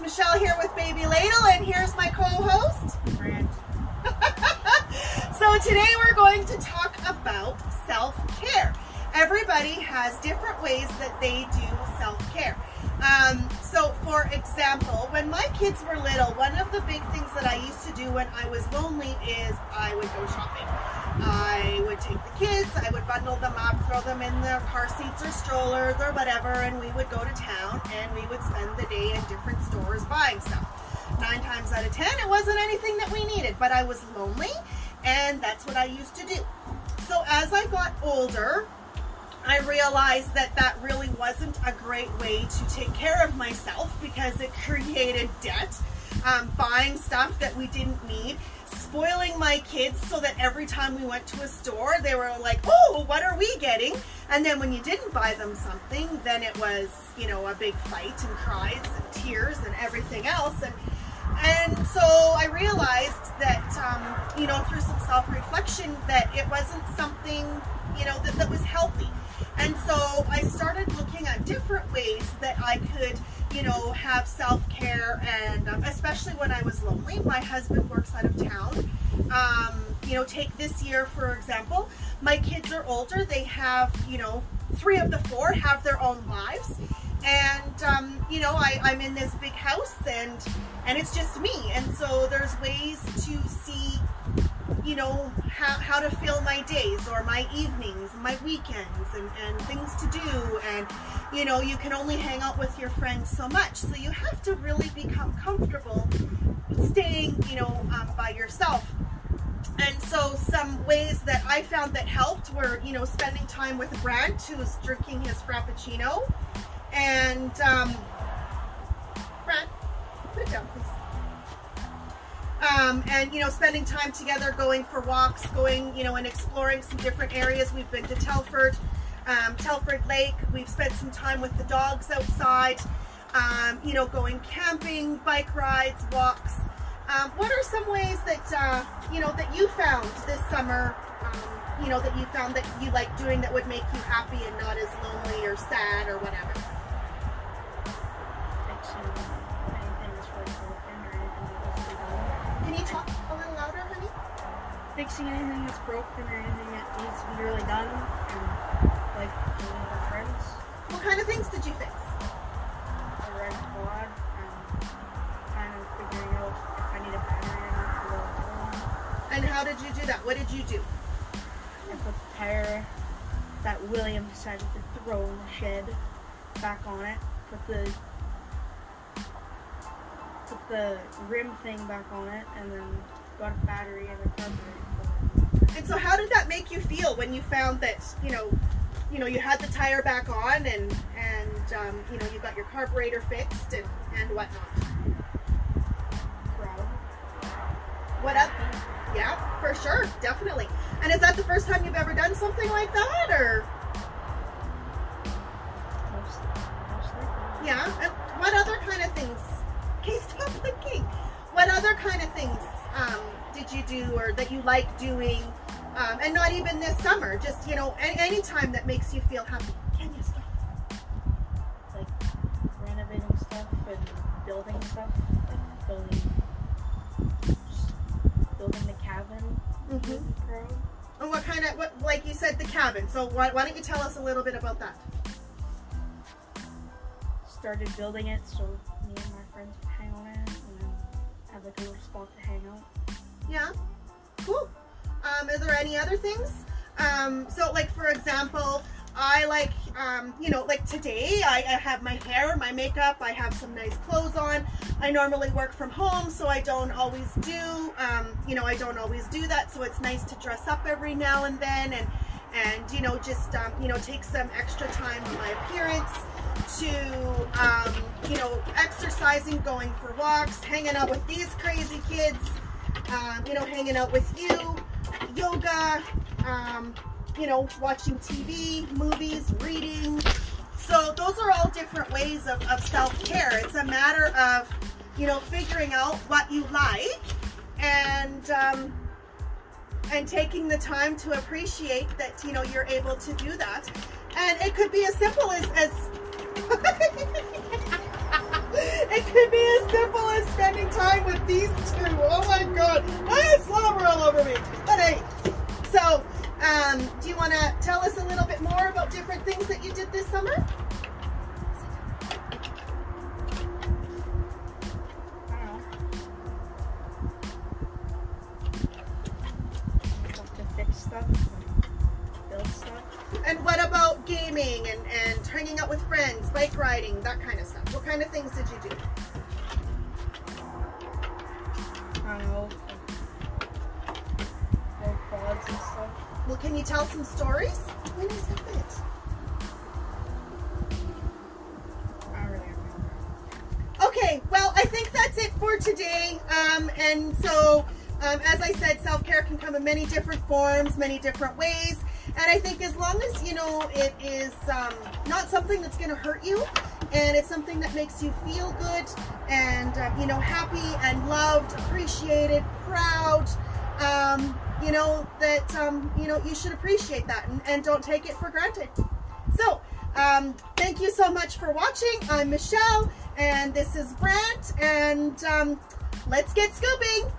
it's Michelle here with Baby Ladle, and here's my co-host. So today we're going to talk about self-care. Everybody has different ways that they do self-care. Um, so for example, when my kids were little, one of the big things that I used to do when I was lonely is I would go shopping. I would take the kids, I would bundle them up, throw them in their car seats or strollers or whatever, and we would go to town and we would spend the day in different stores buying stuff. Nine times out of ten, it wasn't anything that we needed, but I was lonely and that's what I used to do. So as I got older, I realized that that really wasn't a great way to take care of myself because it created debt, um, buying stuff that we didn't need, spoiling my kids so that every time we went to a store, they were like, oh, what are we getting? And then when you didn't buy them something, then it was, you know, a big fight and cries and tears and everything else. And and so I realized that, um, you know, through some self-reflection that it wasn't something, you know, that, that was healthy. And so I started looking at different ways that I could, you know, have self-care and um, especially when I was lonely. My husband works out of town. Um, you know, take this year, for example, my kids are older. They have, you know, three of the four have their own lives. And, um, you know, I, I'm in this big house and, and it's just me. And so there's ways to see you know, how, how to fill my days or my evenings, my weekends and, and things to do. And, you know, you can only hang out with your friends so much. So you have to really become comfortable staying, you know, um, by yourself. And so some ways that I found that helped were, you know, spending time with Brent, who's drinking his Frappuccino. And, um, Brent, put it down, please. Um, and you know spending time together going for walks going you know and exploring some different areas. We've been to telford um, telford lake. We've spent some time with the dogs outside um, you know going camping bike rides walks. Um, what are some ways that uh, you know that you found this summer um, you know that you found that you like doing that would make you happy and not as lonely or sad or whatever fixing anything that's broken or anything that needs to be really done, and like being with friends. What kind of things did you fix? The red quad, and kind of figuring out if I need a battery or not for the. And how did you do that? What did you do? I put the tire that William decided to throw in the shed back on it. Put the the rim thing back on it, and then got a battery and a carburetor. And so how did that make you feel when you found that, you know, you know, you had the tire back on and, and um, you know, you got your carburetor fixed and, and whatnot? Proud. What up? Yeah, for sure, definitely. And is that the first time you've ever done something like that, or? What other kind of things um, did you do, or that you like doing? Um, and not even this summer, just, you know, any, any time that makes you feel happy. Can you stop? Like renovating stuff and building stuff. Like building, building the cabin. Mm -hmm. And what kind of, what, like you said, the cabin. So why, why don't you tell us a little bit about that? Started building it so me and my friends have like a little spot to hang out. Yeah, cool. Um, there any other things? Um, so like for example, I like, um, you know, like today I, I, have my hair, my makeup, I have some nice clothes on. I normally work from home, so I don't always do, um, you know, I don't always do that. So it's nice to dress up every now and then and, and you know, just, um, you know, take some extra time on my appearance to, um, you know, exercising, going for walks, hanging out with these crazy kids, um, you know, hanging out with you yoga, um, you know, watching TV, movies, reading. So those are all different ways of, of self-care. It's a matter of, you know, figuring out what you like and, um, and taking the time to appreciate that, you know, you're able to do that. And it could be as simple as, as these two. Oh my god. Ah, slobber all over me. But hey, so um, do you want to tell us a little bit more about different things that you did this summer? I. Stuff build stuff. And what about gaming and, and hanging out with friends, bike riding, that kind of stuff? What kind of things did you do? I don't know. Quads and stuff. Well, can you tell some stories? When is that it? I don't really remember. Okay, well, I think that's it for today. Um, and so, um, as I said, self-care can come in many different forms, many different ways. And I think as long as, you know, it is um, not something that's going to hurt you and it's something that makes you feel good and, um, you know, happy and loved, appreciated, proud, um, you know, that, um, you know, you should appreciate that and, and don't take it for granted. So, um, thank you so much for watching. I'm Michelle, and this is Brant, and um, let's get scooping.